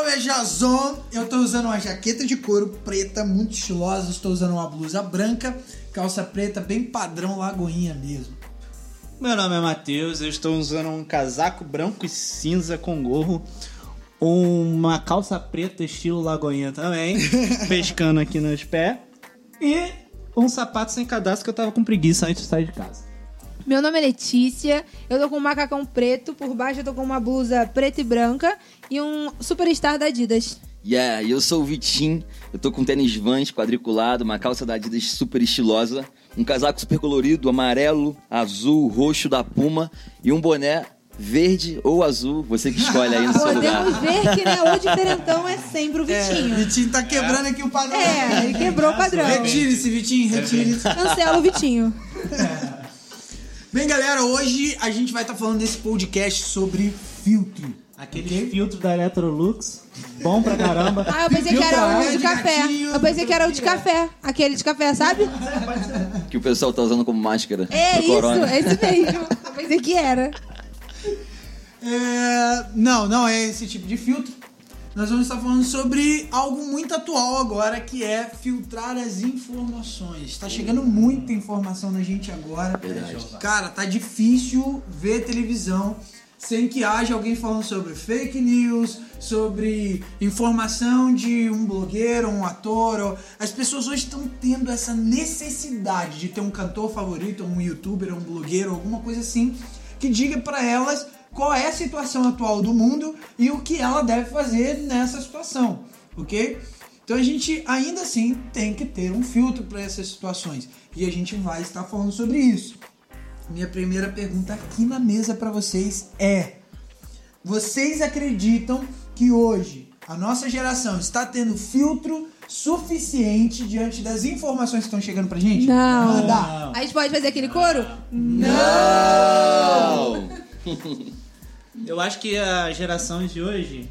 nome é Jason, eu tô usando uma jaqueta de couro preta, muito estilosa, estou usando uma blusa branca, calça preta, bem padrão Lagoinha mesmo. Meu nome é Matheus, eu estou usando um casaco branco e cinza com gorro, uma calça preta estilo Lagoinha também, pescando aqui nos pés, e um sapato sem cadastro que eu tava com preguiça antes de sair de casa. Meu nome é Letícia, eu tô com um macacão preto, por baixo eu tô com uma blusa preta e branca e um superstar da Adidas. Yeah, eu sou o Vitinho, eu tô com tênis Vans quadriculado, uma calça da Adidas super estilosa, um casaco super colorido, amarelo, azul, roxo da Puma e um boné verde ou azul, você que escolhe aí no seu lugar. Podemos ver que né, o diferentão é sempre o Vitinho. É, Vitinho tá quebrando aqui o padrão. É, ele quebrou o padrão. Retire-se, Vitinho, retire-se. Cancela o Vitinho. Bem, galera, hoje a gente vai estar falando nesse podcast sobre filtro. Aquele filtro da Electrolux, bom pra caramba. Ah, eu pensei que era o de café. Eu pensei que era o de café. Aquele de café, sabe? Que o pessoal tá usando como máscara. É isso, corona. é esse mesmo. Eu pensei que era. É, não, não é esse tipo de filtro. Nós vamos estar falando sobre algo muito atual agora, que é filtrar as informações. Tá chegando muita informação na gente agora. Verdade. Cara, tá difícil ver televisão sem que haja alguém falando sobre fake news, sobre informação de um blogueiro, um ator. As pessoas hoje estão tendo essa necessidade de ter um cantor favorito, um youtuber, um blogueiro, alguma coisa assim, que diga pra elas qual é a situação atual do mundo e o que ela deve fazer nessa situação, ok? Então a gente ainda assim tem que ter um filtro para essas situações e a gente vai estar falando sobre isso. Minha primeira pergunta aqui na mesa para vocês é: vocês acreditam que hoje a nossa geração está tendo filtro suficiente diante das informações que estão chegando pra gente? Não. Manda. A gente pode fazer aquele coro? Eu acho que a geração de hoje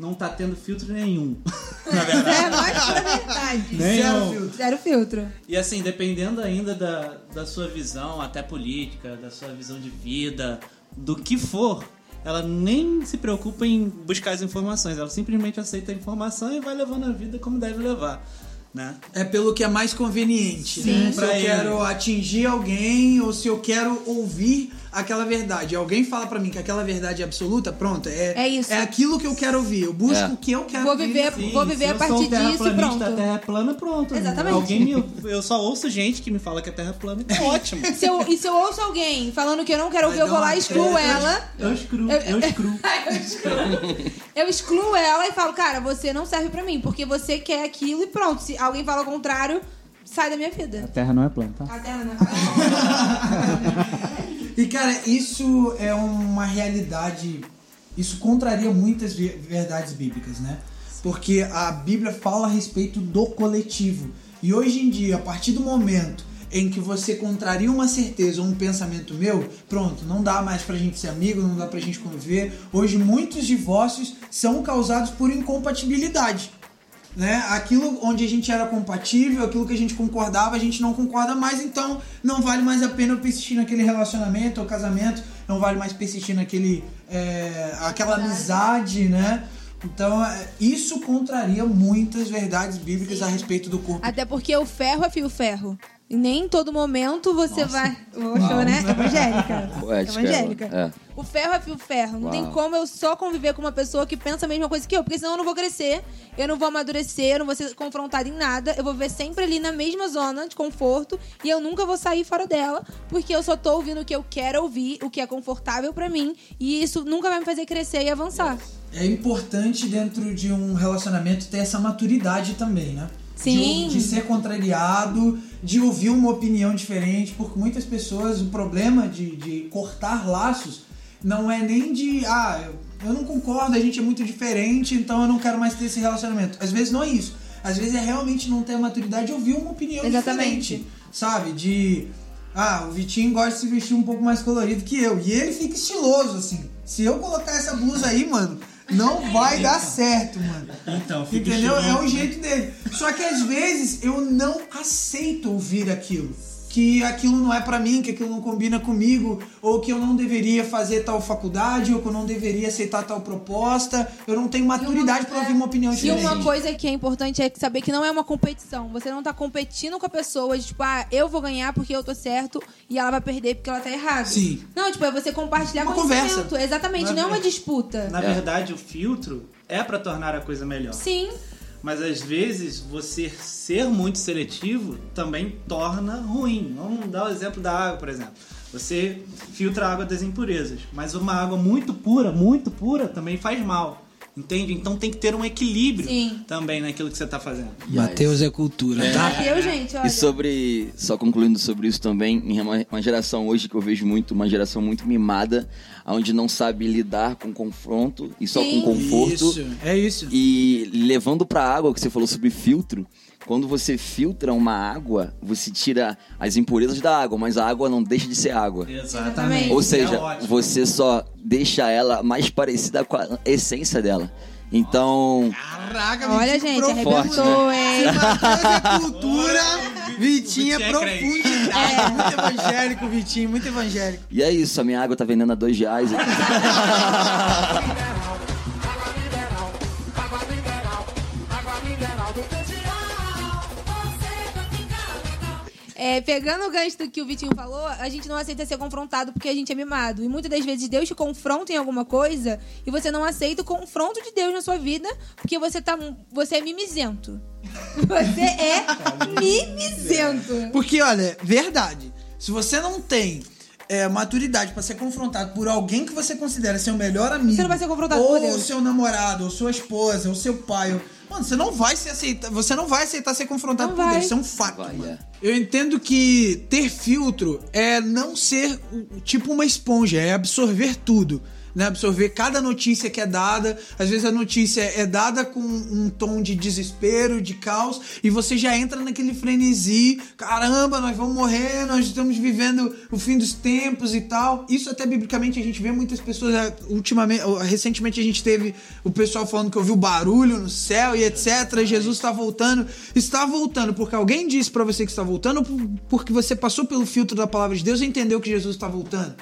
não tá tendo filtro nenhum. Na É, verdade. mais pra verdade. Zero filtro. Zero filtro. E assim, dependendo ainda da, da sua visão, até política, da sua visão de vida, do que for, ela nem se preocupa em buscar as informações. Ela simplesmente aceita a informação e vai levando a vida como deve levar. Né? É pelo que é mais conveniente, Sim, né? Se eu ele. quero atingir alguém ou se eu quero ouvir aquela verdade. Alguém fala pra mim que aquela verdade é absoluta, pronto, é, É isso. é aquilo que eu quero ouvir. Eu busco É. o que eu quero Vou ouvir. viver, Sim, vou viver a partir disso e pronto. A terra é plana, pronto. Exatamente. Alguém me, eu só ouço gente que me fala que a terra é plana, então ótimo. Se eu, e se eu ouço alguém falando que eu não quero ouvir, eu vou lá e excluo treta. ela. Eu excluo, Eu- eu excluo. Eu excluo ela e falo, cara, você não serve pra mim, porque você quer aquilo e pronto. Se alguém fala o contrário, sai da minha A vida. terra não é plana, tá? A terra não. E cara, isso é uma realidade. Isso contraria muitas ve- verdades bíblicas, né? Porque a Bíblia fala a respeito do coletivo. E hoje em dia, a partir do momento em que você contraria uma certeza ou um pensamento meu, pronto, não dá mais pra gente ser amigo, não dá pra gente conviver. Hoje muitos divórcios são causados por incompatibilidade né? Aquilo onde a gente era compatível, aquilo que a gente concordava, a gente não concorda mais, então não vale mais a pena eu persistir naquele relacionamento ou casamento, não vale mais persistir naquele é, aquela amizade, né? Então é, isso contraria muitas verdades bíblicas a respeito do corpo. Até porque o ferro é fio ferro. E nem em todo momento você vai. Poxa, né? Evangélica. Poética, Evangélica. é. O ferro é fio ferro. Não tem Uau. como eu só conviver com uma pessoa que pensa a mesma coisa que eu. Porque senão eu não vou crescer, eu não vou amadurecer, eu não vou ser confrontada em nada. Eu vou viver sempre ali na mesma zona de conforto e eu nunca vou sair fora dela. Porque eu só tô ouvindo o que eu quero ouvir, o que é confortável pra mim. E isso nunca vai me fazer crescer e avançar. É importante dentro de um relacionamento ter essa maturidade também, né? Sim. De, de ser contrariado, de ouvir uma opinião diferente, porque muitas pessoas, o problema de, de cortar laços não é nem de, ah, eu, não concordo, a gente é muito diferente, então eu não quero mais ter esse relacionamento. Às vezes não é isso. Às vezes é realmente não ter a maturidade de ouvir uma opinião Exatamente. diferente, sabe? De, ah, o Vitinho gosta de se vestir um pouco mais colorido que eu, e ele fica estiloso, assim. Se eu colocar essa blusa aí, mano, não vai dar certo, mano. Então, fica Entendeu? É o jeito dele. Só que às vezes eu não aceito ouvir aquilo. Que aquilo não é pra mim, que aquilo não combina comigo, ou que eu não deveria fazer tal faculdade, ou que eu não deveria aceitar tal proposta. Eu não tenho maturidade pra ouvir uma opinião E diferente. uma coisa que é importante é saber que não é uma competição. Você não tá competindo com a pessoa, de, tipo, ah, eu vou ganhar porque eu tô certo e ela vai perder porque ela tá errada. Sim. Não, tipo, é você compartilhar Uma conhecimento. conversa. Exatamente, Na não é uma disputa. Na verdade, o filtro é pra tornar a coisa melhor. Sim. Mas às vezes você ser muito seletivo também torna ruim. Vamos dar o exemplo da água, por exemplo. Você filtra a água das impurezas, mas uma água muito pura, muito pura, também faz mal. Entende? Então tem que ter um equilíbrio Sim. também naquilo que você tá fazendo. Mateus é cultura, tá? Eu, gente, olha. E sobre, só concluindo sobre isso também, uma, uma geração hoje que eu vejo muito, uma geração muito mimada, onde não sabe lidar com confronto e só Sim. com conforto. Isso, é isso. E levando pra água, que você falou sobre filtro, quando você filtra uma água, você tira as impurezas da água, mas a água não deixa de ser água. Exatamente. Ou É seja, ótimo. você só deixa ela mais parecida com a essência dela. Então, Caraca, Olha, gente, profundo. arrebentou, hein? Mateus é cultura, Vitinho é é profundidade. Muito evangélico, Vitinho, muito evangélico. e é isso, a minha água tá vendendo a dois reais. É, pegando o gancho do que o Vitinho falou, a gente não aceita ser confrontado porque a gente é mimado. E muitas das vezes Deus te confronta em alguma coisa e você não aceita o confronto de Deus na sua vida porque você, tá, você é mimizento. Você é mimizento. Porque, olha, verdade. Se você não tem é, maturidade pra ser confrontado por alguém que você considera seu melhor amigo, Você não vai ser confrontado ou por Deus. seu namorado, ou sua esposa, ou seu pai, ou... mano, você não vai se aceitar, você não vai aceitar ser confrontado Não por vai. Deus. Isso é um fato. Vai, mano. é. Eu entendo que ter filtro é não ser o- tipo uma esponja, é absorver tudo. Né, absorver cada notícia que é dada. Às vezes a notícia é dada com um tom de desespero, de caos, e você já entra naquele frenesi. Caramba, nós vamos morrer, nós estamos vivendo o fim dos tempos e tal. Isso até biblicamente a gente vê muitas pessoas. é, Ultimamente, recentemente a gente teve o pessoal falando que ouviu barulho no céu e etc. Jesus está voltando. Está voltando porque alguém disse pra você que está voltando, ou por- porque você passou pelo filtro da palavra de Deus e entendeu que Jesus está voltando.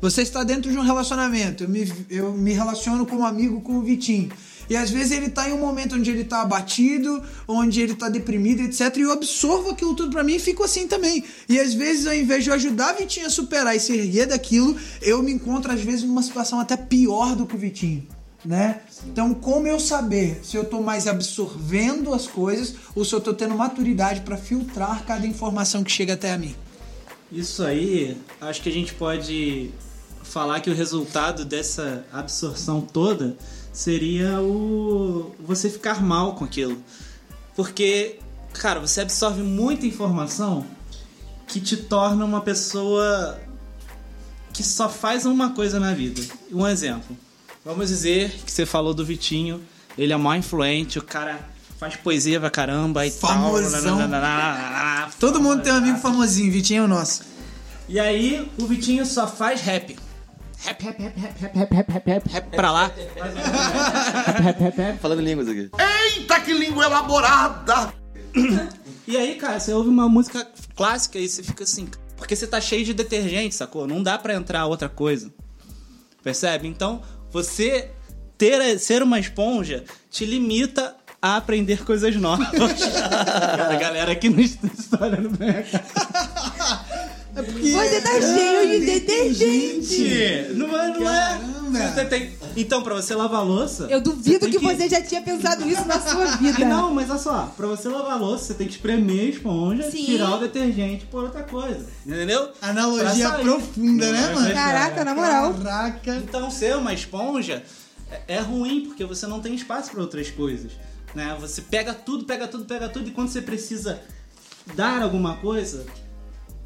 Você está dentro de um relacionamento. Eu me, eu me relaciono como amigo com o Vitinho. E às vezes ele tá em um momento onde ele tá abatido, onde ele tá deprimido, etc. E eu absorvo aquilo tudo pra mim e fico assim também. E às vezes, ao invés de eu ajudar o Vitinho a superar e se erguer daquilo, eu me encontro às vezes numa situação até pior do que o Vitinho. Né? Então, como eu saber se eu tô mais absorvendo as coisas ou se eu tô tendo maturidade pra filtrar cada informação que chega até a mim? Isso aí, acho que a gente pode falar que o resultado dessa absorção toda seria o você ficar mal com aquilo. Porque, cara, você absorve muita informação que te torna uma pessoa que só faz uma coisa na vida. Um exemplo. Vamos dizer que você falou do Vitinho, ele é mó influente, o cara faz poesia pra caramba e Famosão. tal. Todo mundo tem um amigo famosinho, Vitinho é o nosso. E aí o Vitinho só faz rap. Rap, rap, rap, rap, rap, rap, rap, rap, rap, rap pra lá. Falando línguas aqui. Eita, que língua elaborada! E aí, cara, você ouve uma música clássica e você fica assim, porque você tá cheio de detergente, sacou? Não dá pra entrar outra coisa. Percebe? Então, você ter ser uma esponja te limita a aprender coisas novas. a galera aqui no estúdio está olhando minha cara. Você tá cheio de detergente. Gente, Não é, não é. Você tem- Então, pra você lavar a louça. Eu duvido tem que, você já tinha pensado isso na sua vida. Não, mas olha só, pra você lavar a louça, você tem que espremer a esponja, Sim. tirar o detergente por outra coisa. Entendeu? Analogia profunda, né, Não, mano? é Caraca, na moral. Caraca. Então, ser uma esponja é- é ruim, porque você não tem espaço para outras coisas. Né? Você pega tudo, pega tudo, pega tudo, e quando você precisa dar alguma coisa,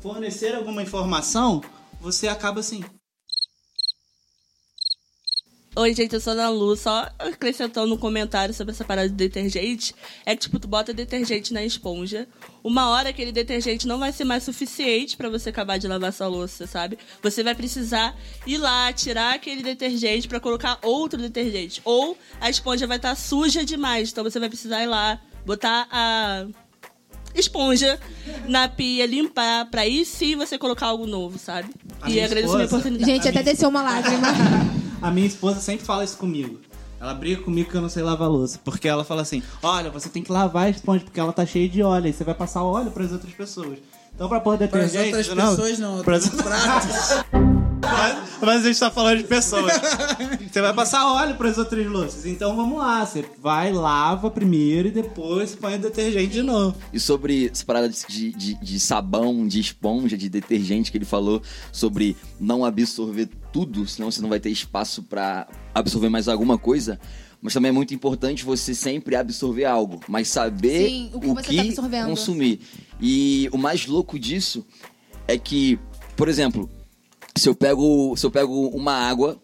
fornecer alguma informação, você acaba assim. Oi, gente, eu sou a Ana Lu. Só acrescentando um comentário sobre essa parada de detergente. É que, tipo, tu bota detergente na esponja. Uma hora aquele detergente não vai ser mais suficiente pra você acabar de lavar sua louça, sabe? Você vai precisar ir lá, tirar aquele detergente pra colocar outro detergente. Ou a esponja vai estar suja demais. Então você vai precisar ir lá, botar a esponja na pia, limpar, pra aí sim você colocar algo novo, sabe? A e agradeço a minha esposa- oportunidade. Gente, até desceu uma lágrima. A minha esposa sempre fala isso comigo. Ela briga comigo que eu não sei lavar louça. Porque ela fala assim: olha, você tem que lavar a esponja porque ela tá cheia de óleo. Aí você vai passar óleo pras outras pessoas. Então, pra pôr Para as detergente. outras pessoas não, Pras- outros pratos. Mas, mas a gente tá falando de pessoas. Você vai passar óleo pras outras louças. Então vamos lá. Você vai, lava primeiro e depois põe o detergente de novo. E sobre essa parada de, de, de sabão, de esponja, de detergente que ele falou sobre não absorver tudo, senão você não vai ter espaço pra absorver mais alguma coisa. Mas também é muito importante você sempre absorver algo, mas saber Sim, o que você tá absorvendo. consumir. E o mais louco disso é que, por exemplo, se eu pego, se eu pego uma água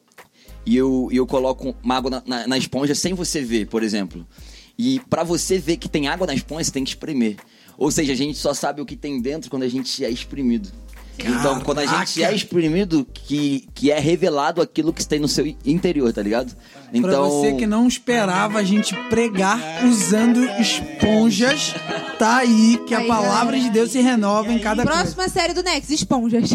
e eu, eu coloco uma água na, na- na esponja sem você ver, por exemplo. E pra você ver que tem água na esponja, você tem que espremer. Ou seja, a gente só sabe o que tem dentro quando a gente é exprimido. Então, quando a gente é exprimido, que, que é revelado aquilo que tem no seu interior, tá ligado? Então, Pra você que não esperava a gente pregar usando esponjas, tá aí que a palavra de Deus se renova em cada coisa. Próxima série do Nex, esponjas.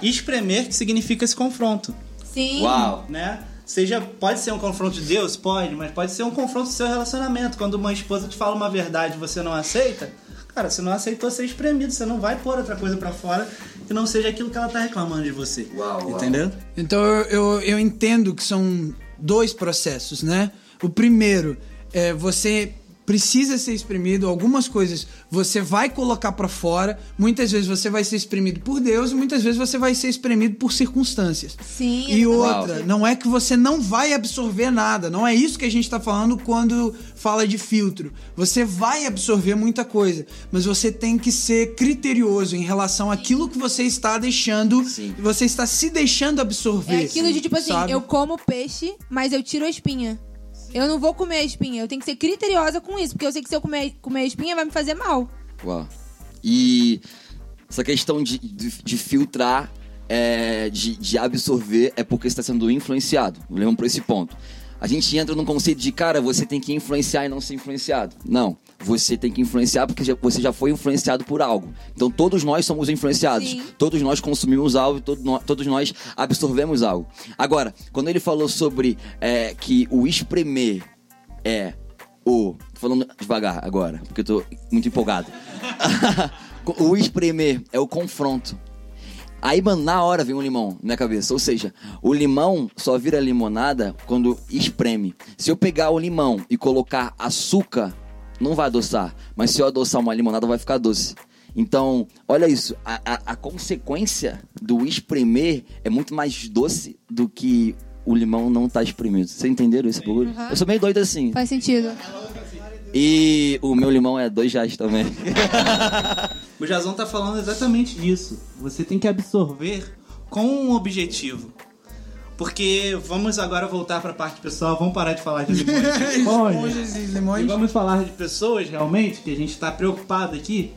Espremer que significa esse confronto. Sim. Uau! né? Seja, pode ser um confronto de Deus, pode, mas pode ser um confronto do seu relacionamento. Quando uma esposa te fala uma verdade e você não aceita, cara, você não aceitou ser espremido, você não vai pôr outra coisa pra fora que não seja aquilo que ela tá reclamando de você. Uau, uau. Entendeu? Então eu, eu, eu entendo que são dois processos, né? O primeiro é você precisa ser exprimido, algumas coisas você vai colocar pra fora, muitas vezes você vai ser exprimido por Deus e muitas vezes você vai ser exprimido por circunstâncias. Sim, E outra, não é que você não vai absorver nada, não é isso que a gente tá falando quando fala de filtro. Você vai absorver muita coisa, mas você tem que ser criterioso em relação àquilo que você está deixando, Sim. você está se deixando absorver. É aquilo de tipo assim, sabe? eu como peixe, mas eu tiro a espinha. Eu não vou comer a espinha. Eu tenho que ser criteriosa com isso, porque eu sei que se eu comer, comer a espinha vai me fazer mal. Uau. E essa questão de, de, de filtrar, é, de, de absorver, é porque você está sendo influenciado. Levamos para esse ponto. A gente entra num conceito de, cara, você tem que influenciar e não ser influenciado. Não. Você tem que influenciar porque já- você já foi influenciado por algo. Então todos nós somos influenciados. Sim. Todos nós consumimos algo, todo todos nós absorvemos algo. Agora, quando ele falou sobre é, que o espremer é o. Tô falando devagar agora, porque eu tô muito empolgado. o espremer é o confronto. Aí, mano, na hora vem um limão na cabeça. Ou seja, o limão só vira limonada quando espreme. Se eu pegar o limão e colocar açúcar, não vai adoçar. Mas se eu adoçar uma limonada, vai ficar doce. Então, olha isso. A, a- a consequência do espremer é muito mais doce do que o limão não tá espremido. Vocês entenderam esse bagulho? Uhum. Eu sou meio doido assim. Faz sentido. E o meu limão é dois reais também. O Jason tá falando exatamente disso. Você tem que absorver com um objetivo. Porque vamos agora voltar pra parte pessoal, vamos parar de falar de limões. Esponjas e E limões. vamos falar de pessoas realmente que a gente tá preocupado aqui.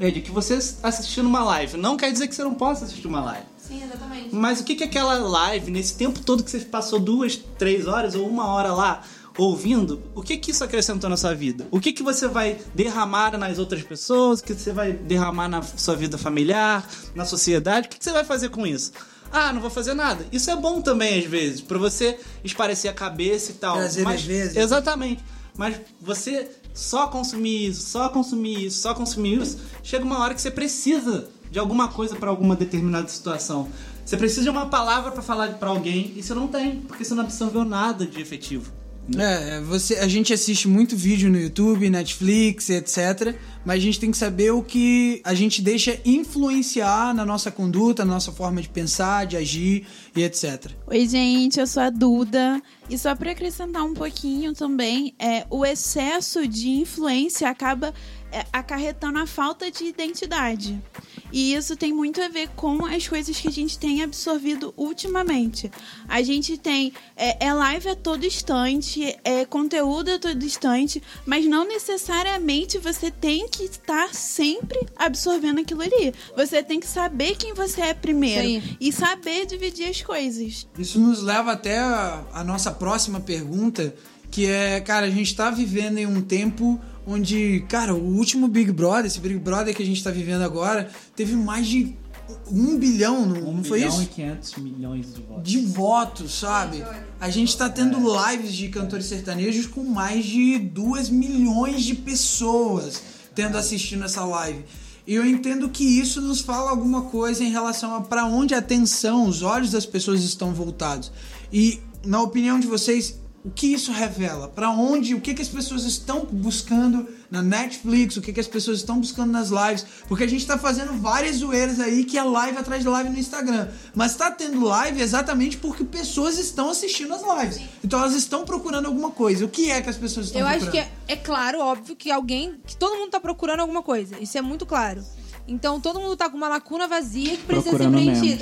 É de que você assistindo uma live. Não quer dizer que você não possa assistir uma live. Sim, exatamente. Mas o que que aquela live, nesse tempo todo que você passou duas, três horas ou uma hora lá ouvindo, o que que isso acrescentou na sua vida? O que que você vai derramar nas outras pessoas? O que você vai derramar na sua vida familiar, na sociedade? O que que você vai fazer com isso? Ah, não vou fazer nada. Isso é bom também às vezes, pra você esparecer a cabeça e tal. Trazer Mas- leveza. Exatamente. Mas você só consumir isso, só consumir isso, só consumir isso, chega uma hora que você precisa de alguma coisa pra alguma determinada situação. Você precisa de uma palavra pra falar pra alguém e você não tem, porque você não absorveu nada de efetivo. É, você, a gente assiste muito vídeo no YouTube, Netflix, etc. Mas a gente tem que saber o que a gente deixa influenciar na nossa conduta, na nossa forma de pensar, de agir e etc. Oi, gente, eu sou a Duda. E só para acrescentar um pouquinho também, é, o excesso de influência acaba é, acarretando a falta de identidade. E isso tem muito a ver com as coisas que a gente tem absorvido ultimamente. A gente tem é, é live a todo instante, é conteúdo a todo instante, mas não necessariamente você tem que estar sempre absorvendo aquilo ali. Você tem que saber quem você é primeiro aí. e saber dividir as coisas. Isso nos leva até a, a nossa próxima pergunta, que é, cara, a gente tá vivendo em um tempo onde, cara, o último Big Brother, esse Big Brother que a gente tá vivendo agora, teve mais de um bilhão, não, não foi bilhão isso? e 500 milhões de votos. de votos, sabe? A gente tá tendo lives de cantores sertanejos com mais de 2 milhões de pessoas tendo assistindo essa live. E eu entendo que isso nos fala alguma coisa em relação a para onde a atenção, os olhos das pessoas estão voltados. E na opinião de vocês, o que isso revela? Para onde, o que, que as pessoas estão buscando na Netflix, o que, que as pessoas estão buscando nas lives? Porque a gente tá fazendo várias zoeiras aí que é live atrás de live no Instagram. Mas tá tendo live exatamente porque pessoas estão assistindo as lives. Então elas estão procurando alguma coisa. O que é que as pessoas estão Eu acho procurando? que é, é claro, óbvio, que alguém. que todo mundo tá procurando alguma coisa. Isso é muito claro. Então todo mundo tá com uma lacuna vazia que precisa Procurando ser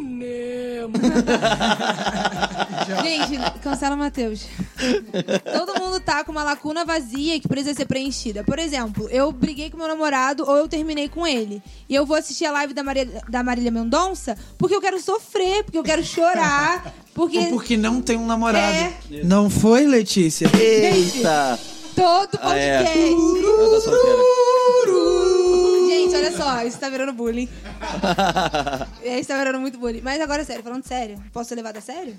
Nemo. preenchida. Gente, cancela o Matheus. Todo mundo tá com uma lacuna vazia que precisa ser preenchida. Por exemplo, eu briguei com meu namorado ou eu terminei com ele. E eu vou assistir a live da, Maria, da Marília Mendonça porque eu quero sofrer, porque eu quero chorar, porque Ou porque não tem um namorado. É. Não foi, Letícia? Eita! todo Ah, é. podcast. Gente, olha só, isso tá virando bullying. É, Isso tá virando muito bullying. Mas agora, sério, falando sério, posso ser levado a sério?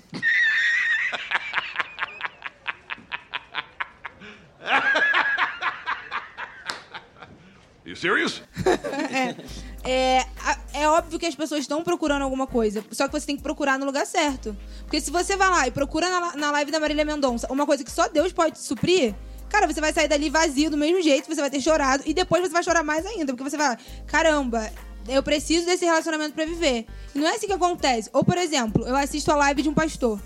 You serious? É, a- é óbvio que as pessoas estão procurando alguma coisa. Só que você tem que procurar no lugar certo. Porque se você vai lá e procura na, na live da Marília Mendonça uma coisa que só Deus pode suprir, cara, você vai sair dali vazio do mesmo jeito, você vai ter chorado. E depois você vai chorar mais ainda. Porque você vai, caramba, eu preciso desse relacionamento pra viver. E não é assim que acontece. Ou, por exemplo, eu assisto a live de um pastor.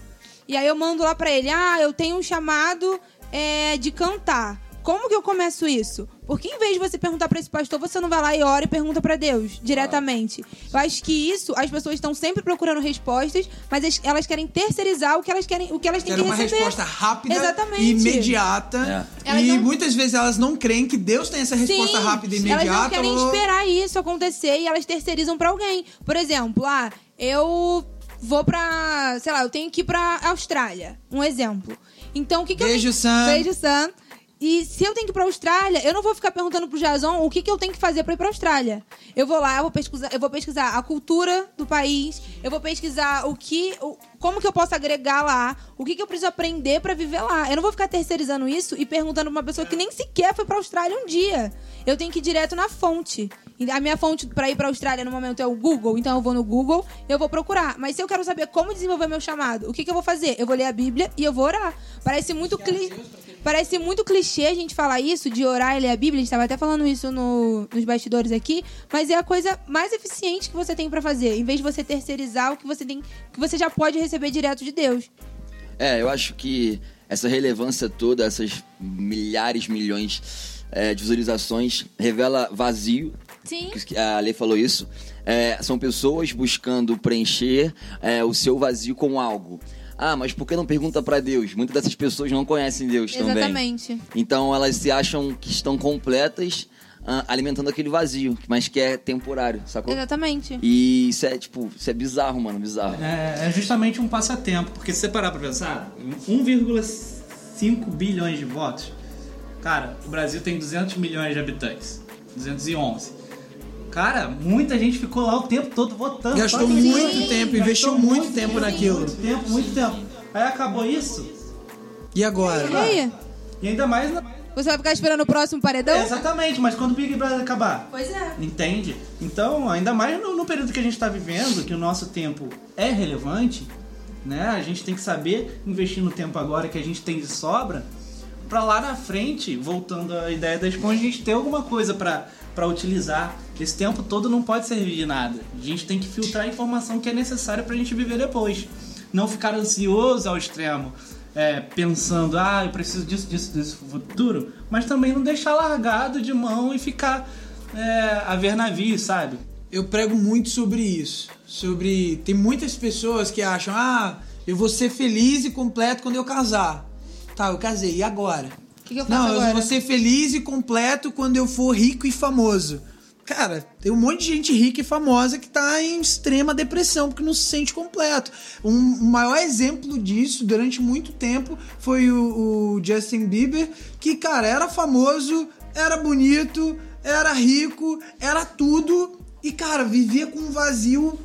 E aí eu mando lá pra ele, ah, eu tenho um chamado é, de cantar. Como que eu começo isso? Porque em vez de você perguntar pra esse pastor, você não vai lá e ora e pergunta pra Deus diretamente. Eu acho que isso, as pessoas estão sempre procurando respostas, mas elas querem terceirizar o que elas querem, o que elas têm Quero que uma receber. resposta rápida Exatamente. e imediata. Elas E não- muitas vezes elas não creem que Deus tem essa resposta Sim, rápida e Elas imediata. não querem ou- esperar isso acontecer e elas terceirizam pra alguém. Por exemplo, ah, eu vou pra. Sei lá, eu tenho que ir pra Austrália. Um exemplo. Então, o que, que Beijo, eu. Sam. Beijo, Sam. E se eu tenho que ir pra Austrália, eu não vou ficar perguntando pro Jason o que, que eu tenho que fazer pra ir pra Austrália. Eu vou lá, eu vou pesquisar, eu vou pesquisar a cultura do país, eu vou pesquisar o que. o- como que eu posso agregar lá, o que, que eu preciso aprender pra viver lá. Eu não vou ficar terceirizando isso e perguntando pra uma pessoa que nem sequer foi pra Austrália um dia. Eu tenho que ir direto na fonte. E A minha fonte pra ir pra Austrália no momento é o Google, então eu vou no Google, eu vou procurar. Mas se eu quero saber como desenvolver meu chamado, o que, que eu vou fazer? Eu vou ler a Bíblia e eu vou orar. Parece muito cli... Parece muito clichê a gente falar isso, de orar e ler a Bíblia. A gente tava até falando isso no- nos bastidores aqui. Mas é a coisa mais eficiente que você tem pra fazer. Em vez de você terceirizar o que você tem. Que você já pode receber direto de Deus. É, eu acho que essa relevância toda, essas milhares, milhões é, de visualizações, revela vazio. Sim. A Lei falou isso. É, são pessoas buscando preencher é, o seu vazio com algo. Ah, mas por que não pergunta pra Deus? Muitas dessas pessoas não conhecem Deus também. Exatamente. Então elas se acham que estão completas alimentando aquele vazio, mas que é temporário, sacou? Exatamente. E isso é, tipo, isso é bizarro, mano, bizarro. É, é justamente um passatempo, porque se você parar pra pensar, 1,5 bilhões de votos, cara, o Brasil tem 200 milhões de habitantes, 211. Cara, muita gente ficou lá o tempo todo votando. Gastou muito Sim, tempo, gastou investiu muito tempo naquilo. Muito tempo, muito tempo. Aí acabou isso, E agora? E aí? e ainda mais... Na... Você vai ficar esperando o próximo paredão? É, exatamente, mas quando o Big Brother acabar, Pois é. Entende? Então, ainda mais no, no período que a gente está vivendo, que o nosso tempo é relevante, né? A gente tem que saber investir no tempo agora que a gente tem de sobra, para lá na frente, voltando à ideia da esponja, a gente ter alguma coisa para para utilizar. Esse tempo todo não pode servir de nada. A gente tem que filtrar a informação que é necessária para a gente viver depois. Não ficar ansioso ao extremo, é, pensando, ah, eu preciso disso, disso, disso futuro, mas também não deixar largado de mão e ficar é, a ver navios, sabe? Eu prego muito sobre isso. Sobre. Tem muitas pessoas que acham, ah, eu vou ser feliz e completo quando eu casar. Tá, eu casei, e agora? O que, que eu faço Não, agora? eu vou ser feliz e completo quando eu for rico e famoso. Cara, tem um monte de gente rica e famosa que tá em extrema depressão porque não se sente completo. Um, um maior exemplo disso durante muito tempo foi o, o Justin Bieber, que, cara, era famoso, era bonito, era rico, era tudo e, cara, vivia com um vazio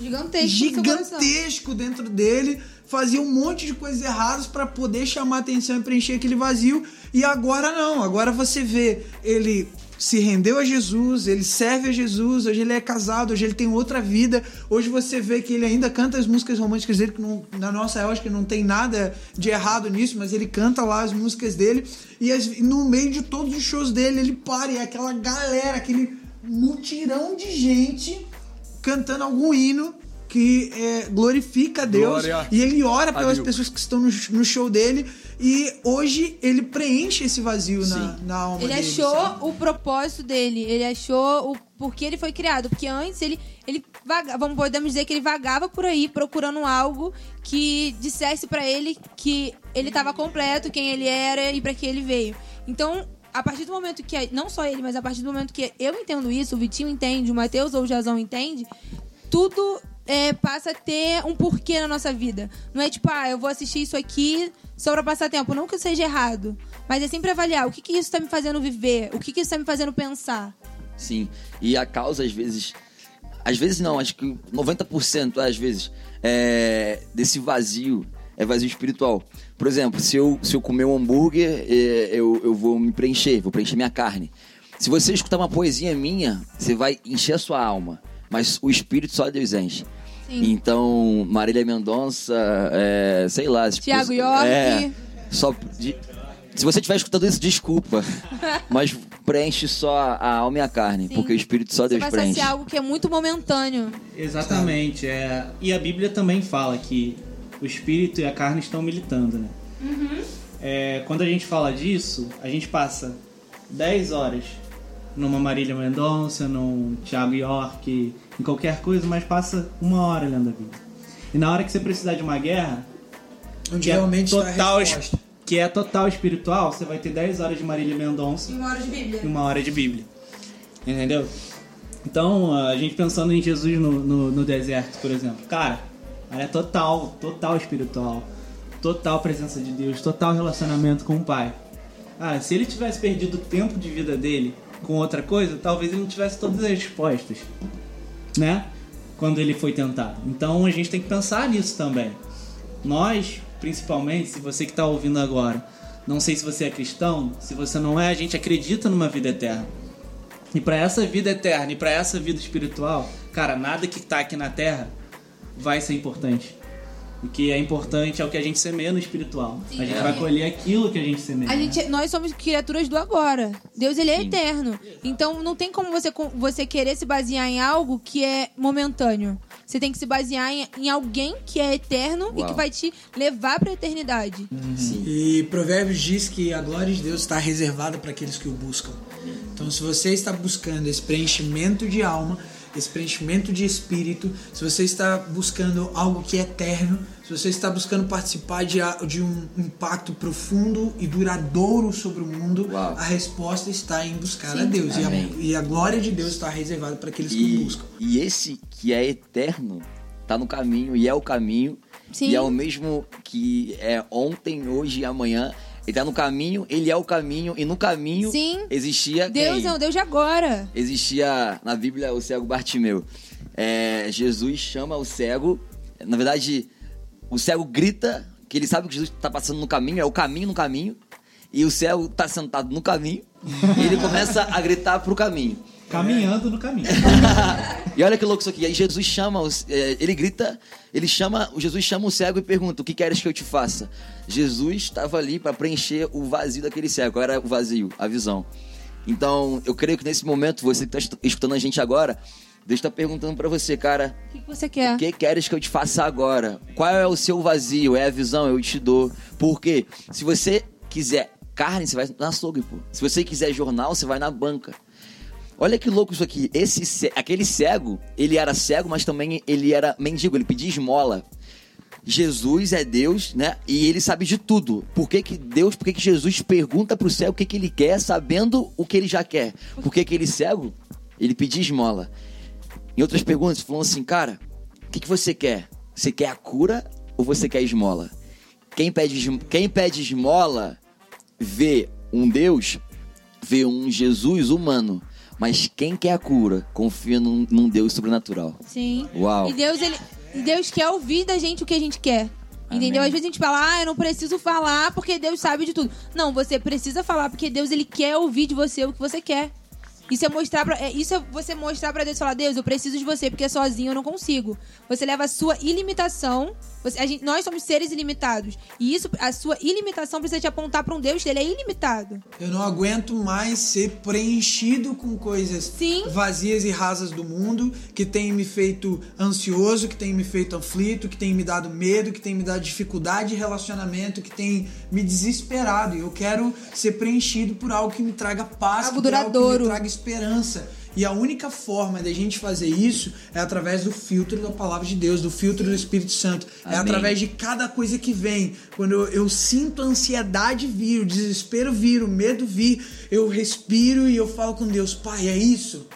Gigantesco. gigantesco dentro dele, fazia um monte de coisas erradas pra poder chamar atenção e preencher aquele vazio. E agora não, agora você vê ele se rendeu a Jesus, ele serve a Jesus, hoje ele é casado, hoje ele tem outra vida. Hoje você vê que ele ainda canta as músicas românticas dele, que não- na nossa eu acho que não tem nada de errado nisso, mas ele canta lá as músicas dele. E as- no meio de todos os shows dele, ele para e é aquela galera, aquele mutirão de gente cantando algum hino que é, glorifica a Deus Glória e ele ora pelas Deus. pessoas que estão no, no show dele e hoje ele preenche esse vazio na, na alma Ele dele. achou sabe? o propósito dele, ele achou o porquê ele foi criado. Porque antes ele, ele vaga, vamos podemos dizer que ele vagava por aí procurando algo que dissesse pra ele que ele estava completo, quem ele era e pra que ele veio. Então, a partir do momento que não só ele, mas a partir do momento que eu entendo isso, o Vitinho entende, o Matheus ou o Jazão entende, tudo é, passa a ter um porquê na nossa vida. Não é tipo, ah, eu vou assistir isso aqui só pra passar tempo. Não que seja errado, mas é sempre avaliar o que, que isso tá me fazendo viver, o que, que isso tá me fazendo pensar. Sim. E a causa, às vezes. Às vezes não, acho que 90% às vezes é, desse vazio é vazio espiritual. Por exemplo, se eu, se eu comer um hambúrguer, é, eu, eu vou me preencher, vou preencher minha carne. Se você escutar uma poesia minha, você vai encher a sua alma. Mas o espírito só Deus enche. Sim. Então, Marília Mendonça, é, sei lá. tipo, Thiago York. É, só de- se você estiver escutando isso, desculpa. mas preenche só a alma e a carne, Sim. porque o espírito só Você Deus vai preenche. saciar algo que é muito momentâneo. Exatamente. É... E a Bíblia também fala que o espírito e a carne estão militando, né? É, quando a gente fala disso, a gente passa 10 horas numa Marília Mendonça, num Thiago York, em qualquer coisa, mas passa uma hora lendo a Bíblia. E na hora que você precisar de uma guerra, Onde que é realmente está total, que é total espiritual, você vai ter 10 horas de Marília Mendonça Uma hora de Bíblia. e uma hora de Bíblia. Entendeu? Então, a gente pensando em Jesus no, no, no deserto, por exemplo. Cara, ela é total, total espiritual. Total presença de Deus, total relacionamento com o Pai. Ah, se ele tivesse perdido o tempo de vida dele com outra coisa, talvez ele não tivesse todas as respostas. Né? Quando ele foi tentado. Então a gente tem que pensar nisso também. Nós, principalmente, se você que está ouvindo agora, não sei se você é cristão, se você não é, a gente acredita numa vida eterna. E para essa vida eterna e para essa vida espiritual, cara, nada que tá aqui na terra vai ser importante. O que é importante é o que a gente semeia no espiritual. A gente vai colher aquilo que a gente semeia. A gente, nós somos criaturas do agora. Deus, ele é Sim. eterno. Então, não tem como você, você querer se basear em algo que é momentâneo. Você tem que se basear em, em alguém que é eterno e Uau. que vai te levar pra eternidade. E Provérbios diz que a glória de Deus está reservada para aqueles que o buscam. Então, se você está buscando esse preenchimento de alma, esse preenchimento de espírito, se você está buscando algo que é eterno, se você está buscando participar de, de um impacto profundo e duradouro sobre o mundo, Uau. a resposta está em buscar a Deus. E a, e a glória de Deus está reservada para aqueles que o E, buscam. e esse que é eterno tá no caminho e é o caminho. Sim. E é o mesmo que é ontem, hoje e amanhã. Ele tá no caminho, ele é o caminho, e no caminho Sim. existia Deus quem? é o Deus de agora. Existia na Bíblia o cego Bartimeu. É, Jesus chama o cego, na verdade, o cego grita que ele sabe que Jesus tá passando no caminho, é o caminho no caminho, e o cego tá sentado no caminho, e ele começa a gritar pro caminho. Caminhando no caminho. E olha que louco isso aqui. Aí Jesus chama, os- é, ele grita, ele chama, o Jesus chama o cego e pergunta: "O que queres que eu te faça?" Jesus estava ali para preencher o vazio daquele cego. Qual era o vazio? A visão. Então, eu creio que nesse momento você que está escutando a gente agora, Deus está perguntando para você, cara, O que, que você quer? o que queres que eu te faça agora? Qual é o seu vazio? É a visão? Eu te dou. Porque se você quiser carne, você vai na açougue, pô. Se você quiser jornal, você vai na banca. Olha que louco isso aqui. Esse, aquele cego, ele era cego, mas também ele era mendigo, ele pedia esmola. Jesus é Deus, né? E ele sabe de tudo. Por que, que Deus, por que, que Jesus pergunta pro cego o que, que ele quer, sabendo o que ele já quer? Porque aquele cego, ele pedia esmola. Em outras perguntas, falou assim, cara, o que, que você quer? Você quer a cura ou você quer esmola? Quem pede, quem pede esmola vê um Deus, vê um Jesus humano. Mas quem quer a cura confia num, num Deus sobrenatural. Sim. Uau. E Deus, ele, Deus quer ouvir da gente o que a gente quer. Entendeu? Amém. Às vezes a gente fala, ah, eu não preciso falar porque Deus sabe de tudo. Não, você precisa falar porque Deus ele quer ouvir de você o que você quer. Isso é mostrar pra, é, isso é você mostrar pra Deus e falar, Deus, eu preciso de você, porque sozinho eu não consigo. Você leva a sua ilimitação. Você, gente- nós somos seres ilimitados. E isso, a sua ilimitação precisa te apontar pra um Deus que ele é ilimitado. Eu não aguento mais ser preenchido com coisas Sim. vazias e rasas do mundo que tem me feito ansioso, que tem me feito aflito, que tem me dado medo, que tem me dado dificuldade de relacionamento, que tem me desesperado. E eu quero ser preenchido por algo que me traga paz, Algo por algo que me traga esperança. E a única forma da gente fazer isso é através do filtro da palavra de Deus, do filtro do Espírito Santo. É Amém. através de cada coisa que vem. Quando eu, eu sinto a ansiedade vir, o desespero vir, o medo vir, eu respiro e eu falo com Deus: Pai, é isso?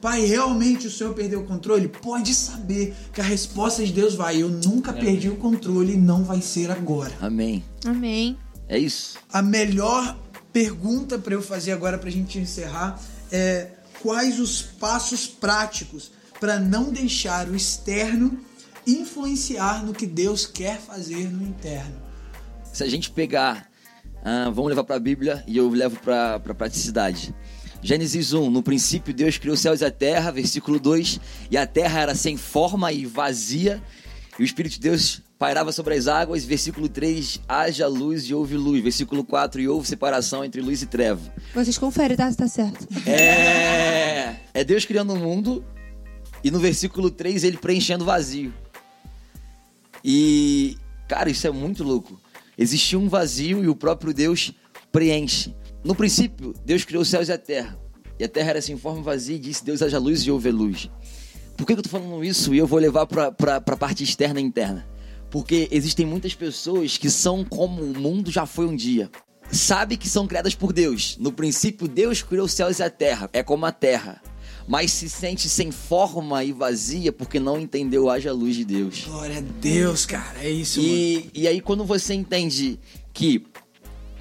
Pai, realmente o Senhor perdeu o controle? Pode saber que a resposta de Deus vai: Eu nunca perdi o controle e não vai ser agora. Amém. Amém. É isso. A melhor pergunta para eu fazer agora pra gente encerrar é quais os passos práticos para não deixar o externo influenciar no que Deus quer fazer no interno. Se a gente pegar, ah, vamos levar para a Bíblia e eu levo para a praticidade. Gênesis 1, no princípio Deus criou os céus e a terra, versículo 2, e a terra era sem forma e vazia, e o Espírito de Deus pairava sobre as águas, versículo 3, haja luz e houve luz, versículo 4, e houve separação entre luz e treva. Vocês conferem, tá? Se tá certo. É, é Deus criando o mundo e no versículo 3 ele preenchendo o vazio. E, cara, isso é muito louco. Existia um vazio e o próprio Deus preenche. No princípio, Deus criou os céus e a terra. E a terra era sem forma e vazia e disse: Deus haja luz e houve luz. Por que que eu tô falando isso e eu vou levar pra, pra, pra parte externa e interna? Porque existem muitas pessoas que são como o mundo já foi um dia. Sabe que são criadas por Deus. No princípio, Deus criou os céus e a terra. É como a terra. Mas se sente sem forma e vazia porque não entendeu haja luz de Deus. Glória a Deus, cara. É isso, mano. E, e aí, quando você entende que,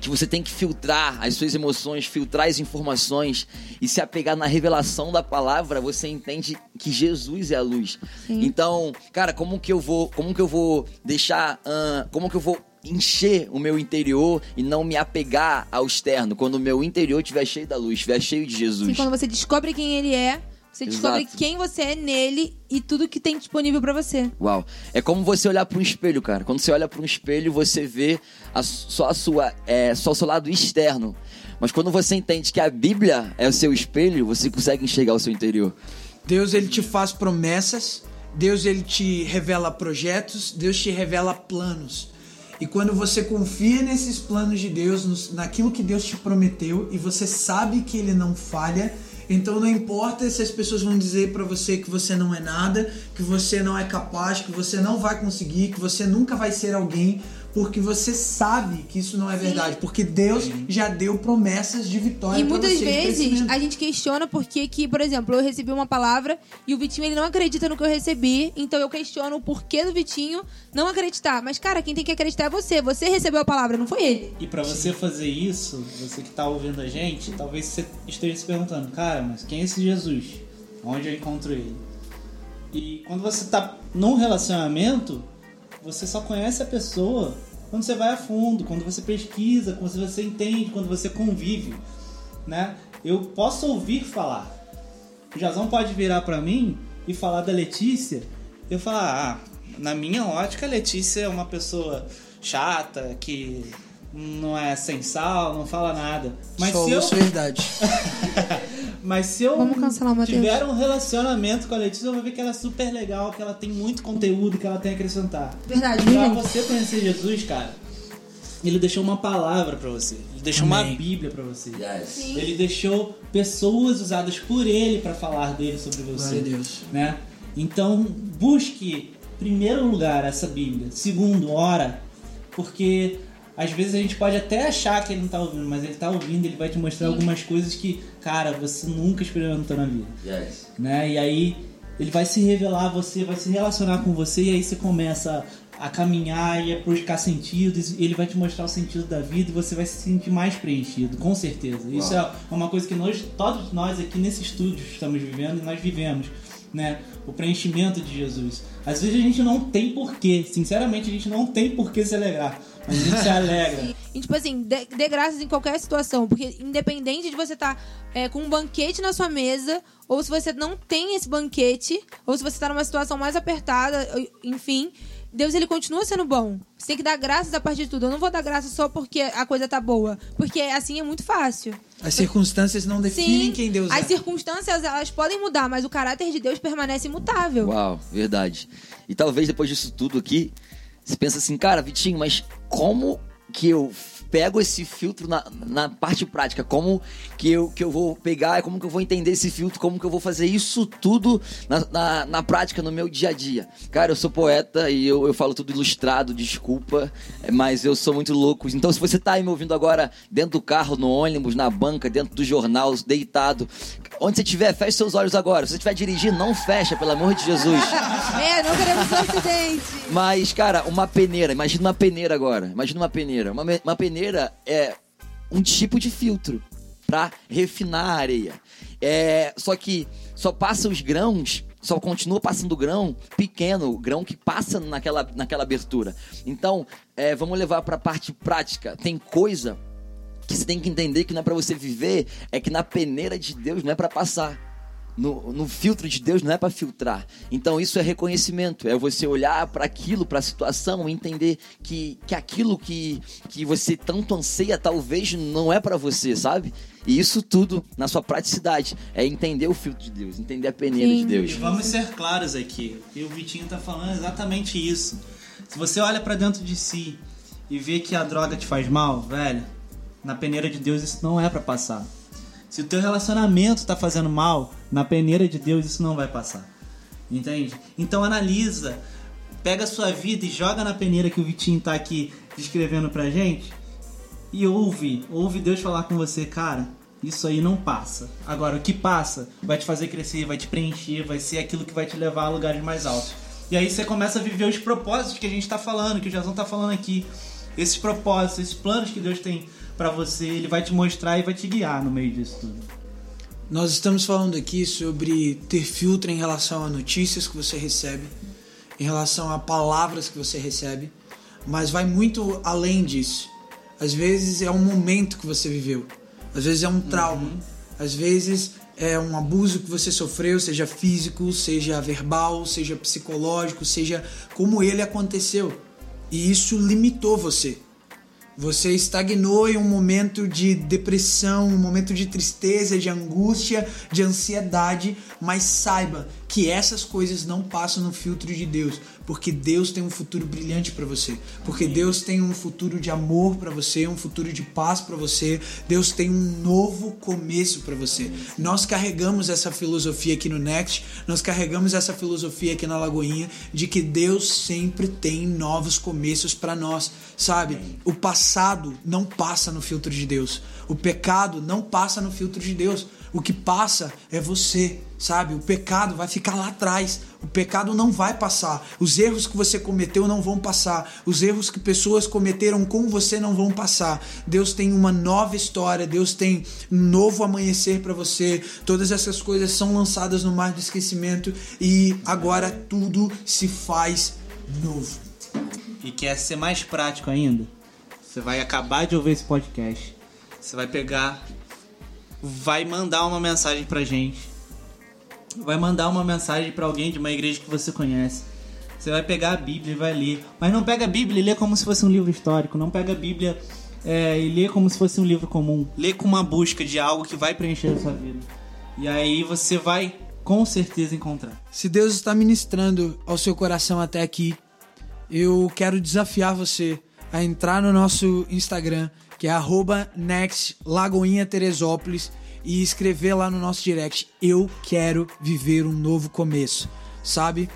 que você tem que filtrar as suas emoções, filtrar as informações e se apegar na revelação da palavra, você entende que Jesus é a luz. Então, cara, como que eu vou, como que eu vou deixar, ahn, como que eu vou encher o meu interior e não me apegar ao externo quando o meu interior estiver cheio da luz, estiver cheio de Jesus. Assim, quando você descobre quem ele é, você descobre Exato. quem você é nele e tudo que tem disponível pra você. Uau. É como você olhar para um espelho, cara. Quando você olha para um espelho, você vê a- só, a sua, é, só o seu lado externo. Mas quando você entende que a Bíblia é o seu espelho, você consegue enxergar o seu interior. Deus ele te faz promessas, Deus ele te revela projetos, Deus te revela planos. E quando você confia nesses planos de Deus, nos- naquilo que Deus te prometeu e você sabe que ele não falha, então não importa se as pessoas vão dizer pra você que você não é nada, que você não é capaz, que você não vai conseguir, que você nunca vai ser alguém, porque você sabe que isso não é verdade, porque Deus já deu promessas de vitória E pra muitas vezes a gente questiona porque que, por exemplo, eu recebi uma palavra e o Vitinho ele não acredita no que eu recebi, então eu questiono o porquê do Vitinho não acreditar. Mas, cara, quem tem que acreditar é você. Você recebeu a palavra, não foi ele. E pra você fazer isso, você que tá ouvindo a gente, talvez você esteja se perguntando, cara, mas quem é esse Jesus? Onde eu encontro ele? E quando você tá num relacionamento, você só conhece a pessoa quando você vai a fundo, quando você pesquisa, quando você entende, quando você convive, né? Eu posso ouvir falar. O Jazão pode virar pra mim e falar da Letícia, eu falar, ah, na minha ótica, a Letícia é uma pessoa chata, que não é sem sal, não fala nada. Mas Só se eu, verdade. mas se eu Vamos cancelar tiver um relacionamento com a Letícia, eu vou ver que ela é super legal, que ela tem muito conteúdo que ela tem a acrescentar. Verdade, Pra gente? você conhecer Jesus, cara, ele deixou uma palavra pra você. Ele deixou uma Amém. Bíblia pra você. Sim. Ele deixou pessoas usadas por ele pra falar dele sobre você. Glória a Deus. Né? Então, busque, em primeiro lugar, essa Bíblia. Segundo, ora. Porque às vezes a gente pode até achar que ele não tá ouvindo, mas ele tá ouvindo, ele vai te mostrar algumas coisas que, cara, você nunca experimentou na vida. Yes. Né? E aí ele vai se revelar a você, vai se relacionar com você, e aí você começa a caminhar e a buscar sentidos, e ele vai te mostrar o sentido da vida e você vai se sentir mais preenchido, com certeza. Isso é uma coisa que nós, todos nós aqui nesse estúdio estamos vivendo e nós vivemos, né? O preenchimento de Jesus. Às vezes a gente não tem porquê, sinceramente a gente não tem porquê se alegrar, a gente se alegra. E, tipo assim, dê, dê graças em qualquer situação. Porque independente de você estar com um banquete na sua mesa, ou se você não tem esse banquete, ou se você tá numa situação mais apertada, enfim, Deus ele continua sendo bom. Você tem que dar graças a partir de tudo. Eu não vou dar graças só porque a coisa tá boa. Porque assim é muito fácil. As circunstâncias não definem Sim, quem Deus as é. circunstâncias elas podem mudar, mas o caráter de Deus permanece imutável. Uau, verdade. E talvez depois disso tudo aqui, você pensa assim, cara, Vitinho, mas como que eu pego esse filtro na, na parte prática? Como que eu, que eu vou pegar, como que eu vou entender esse filtro, como que eu vou fazer isso tudo na, na, na prática, no meu dia a dia? Cara, eu sou poeta e eu, eu falo tudo ilustrado, desculpa, mas eu sou muito louco. Então, se você tá aí me ouvindo agora dentro do carro, no ônibus, na banca, dentro do jornal, deitado, onde você estiver, feche seus olhos agora. Se você estiver dirigindo, não fecha, pelo amor de Jesus. É, não queremos um acidente. Mas, cara, uma peneira, imagina uma peneira agora. Imagina uma peneira. Uma, me- uma peneira é um tipo de filtro pra refinar a areia. É, só que só passa os grãos, só continua passando grão pequeno, grão que passa naquela, naquela abertura. Então, é, vamos levar pra parte prática. Tem coisa que você tem que entender que não é pra você viver, é que na peneira de Deus não é pra passar. No, no filtro de Deus não é pra filtrar. Então isso é reconhecimento, é você olhar para aquilo, para a situação, e entender que, que aquilo que, que você tanto anseia talvez não é pra você, sabe? E isso tudo na sua praticidade é entender o filtro de Deus, entender a peneira Sim. de E Deus. vamos ser claros aqui. E o Vitinho tá falando exatamente isso. Se você olha pra dentro de si e vê que a droga te faz mal, velho, na peneira de Deus isso não é pra passar. Se o teu relacionamento tá fazendo mal, na peneira de Deus isso não vai passar. Entende? Então analisa, pega a sua vida e joga na peneira que o Vitinho tá aqui descrevendo pra gente e ouve, ouve Deus falar com você, cara, isso aí não passa. Agora, o que passa vai te fazer crescer, vai te preencher, vai ser aquilo que vai te levar a lugares mais altos. E aí você começa a viver os propósitos que a gente tá falando, que o Jason tá falando aqui. Esses propósitos, esses planos que Deus tem pra você, ele vai te mostrar e vai te guiar no meio disso tudo. Nós estamos falando aqui sobre ter filtro em relação a notícias que você recebe, em relação a palavras que você recebe, mas vai muito além disso. Às vezes é um momento que você viveu, às vezes é um trauma, às vezes é um abuso que você sofreu, seja físico, seja verbal, seja psicológico, seja como ele aconteceu. E isso limitou você. Você estagnou em um momento de depressão, um momento de tristeza, de angústia, de ansiedade, mas saiba que essas coisas não passam no filtro de Deus, porque Deus tem um futuro brilhante para você, porque Deus tem um futuro de amor para você, um futuro de paz para você, Deus tem um novo começo para você. Nós carregamos essa filosofia aqui no Next, nós carregamos essa filosofia aqui na Lagoinha de que Deus sempre tem novos começos para nós, sabe? O passado não passa no filtro de Deus. O pecado não passa no filtro de Deus. O que passa é você, sabe? O pecado vai ficar lá atrás. O pecado não vai passar. Os erros que você cometeu não vão passar. Os erros que pessoas cometeram com você não vão passar. Deus tem uma nova história. Deus tem um novo amanhecer para você. Todas essas coisas são lançadas no mar do esquecimento e agora tudo se faz novo. E quer ser mais prático ainda? Você vai acabar de ouvir esse podcast. Você vai pegar, vai mandar uma mensagem pra gente. Vai mandar uma mensagem pra alguém de uma igreja que você conhece. Você vai pegar a Bíblia e vai ler. Mas não pega a Bíblia e lê como se fosse um livro histórico. Não pega a Bíblia é, e lê como se fosse um livro comum. Lê com uma busca de algo que vai preencher a sua vida. E aí você vai com certeza encontrar. Se Deus está ministrando ao seu coração até aqui, eu quero desafiar você a entrar no nosso Instagram, que é arroba next Lagoinha Teresópolis, e escrever lá no nosso direct: Eu quero viver um novo começo, sabe?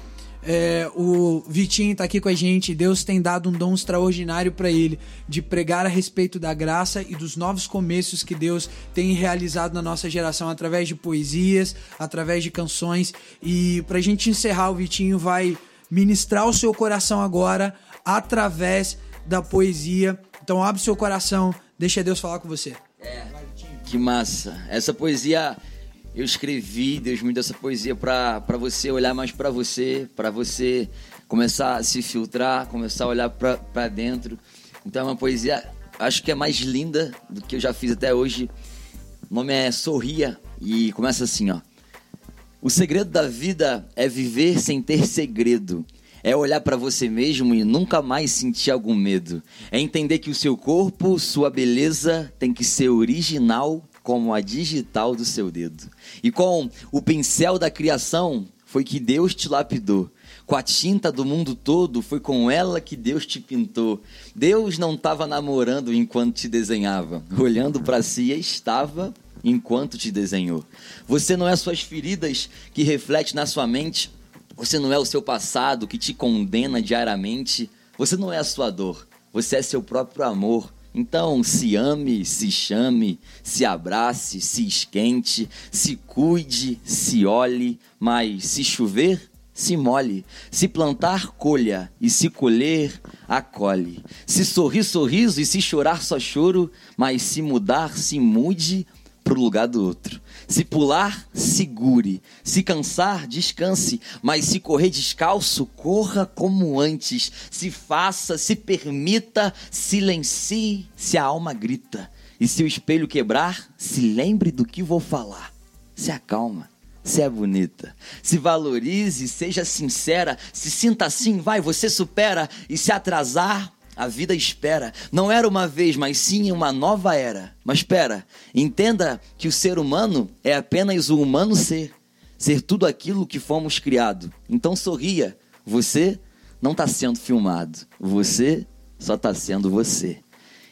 É, o Vitinho tá aqui com a gente. Deus tem dado um dom extraordinário para ele de pregar a respeito da graça e dos novos começos que Deus tem realizado na nossa geração através de poesias, através de canções. E pra gente encerrar, o Vitinho vai ministrar o seu coração agora através da poesia. Então abre seu coração, deixa Deus falar com você. Que massa. Essa poesia eu escrevi, Deus me deu essa poesia pra você olhar mais pra você, pra você começar a se filtrar, começar a olhar pra dentro. Então é uma poesia, acho que é mais linda do que eu já fiz até hoje. O nome é Sorria e começa assim, ó. O segredo da vida é viver sem ter segredo. É olhar pra você mesmo e nunca mais sentir algum medo. É entender que o seu corpo, sua beleza tem que ser original como a digital do seu dedo. E com o pincel da criação foi que Deus te lapidou. Com a tinta do mundo todo, foi com ela que Deus te pintou. Deus não estava namorando enquanto te desenhava. Olhando para si, estava enquanto te desenhou. Você não é suas feridas que reflete na sua mente. Você não é o seu passado que te condena diariamente. Você não é a sua dor. Você é seu próprio amor. Então, se ame, se chame, se abrace, se esquente, se cuide, se olhe, mas se chover, se molhe. Se plantar, colha, e se colher, acolhe. Se sorrir, sorriso, e se chorar, só choro, mas se mudar, se mude pro lugar do outro. Se pular, segure. Se cansar, descanse. Mas se correr descalço, corra como antes. Se faça, se permita, silencie se a alma grita. E se o espelho quebrar, se lembre do que vou falar. Se acalma. Se é bonita, se valorize, seja sincera, se sinta assim, vai, você supera e se atrasar, a vida espera. Não era uma vez, mas sim uma nova era. Mas espera, entenda que o ser humano é apenas o humano ser. Ser tudo aquilo que fomos criado. Então sorria. Você não está sendo filmado. Você só está sendo você.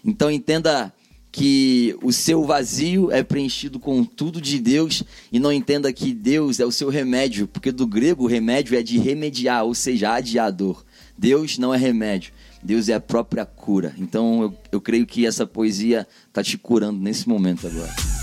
Então entenda que o seu vazio é preenchido com tudo de Deus e não entenda que Deus é o seu remédio, porque do grego remédio é de remediar, ou seja, adiador. Deus não é remédio. Deus é a própria cura. Então eu, eu creio que essa poesia está te curando nesse momento agora.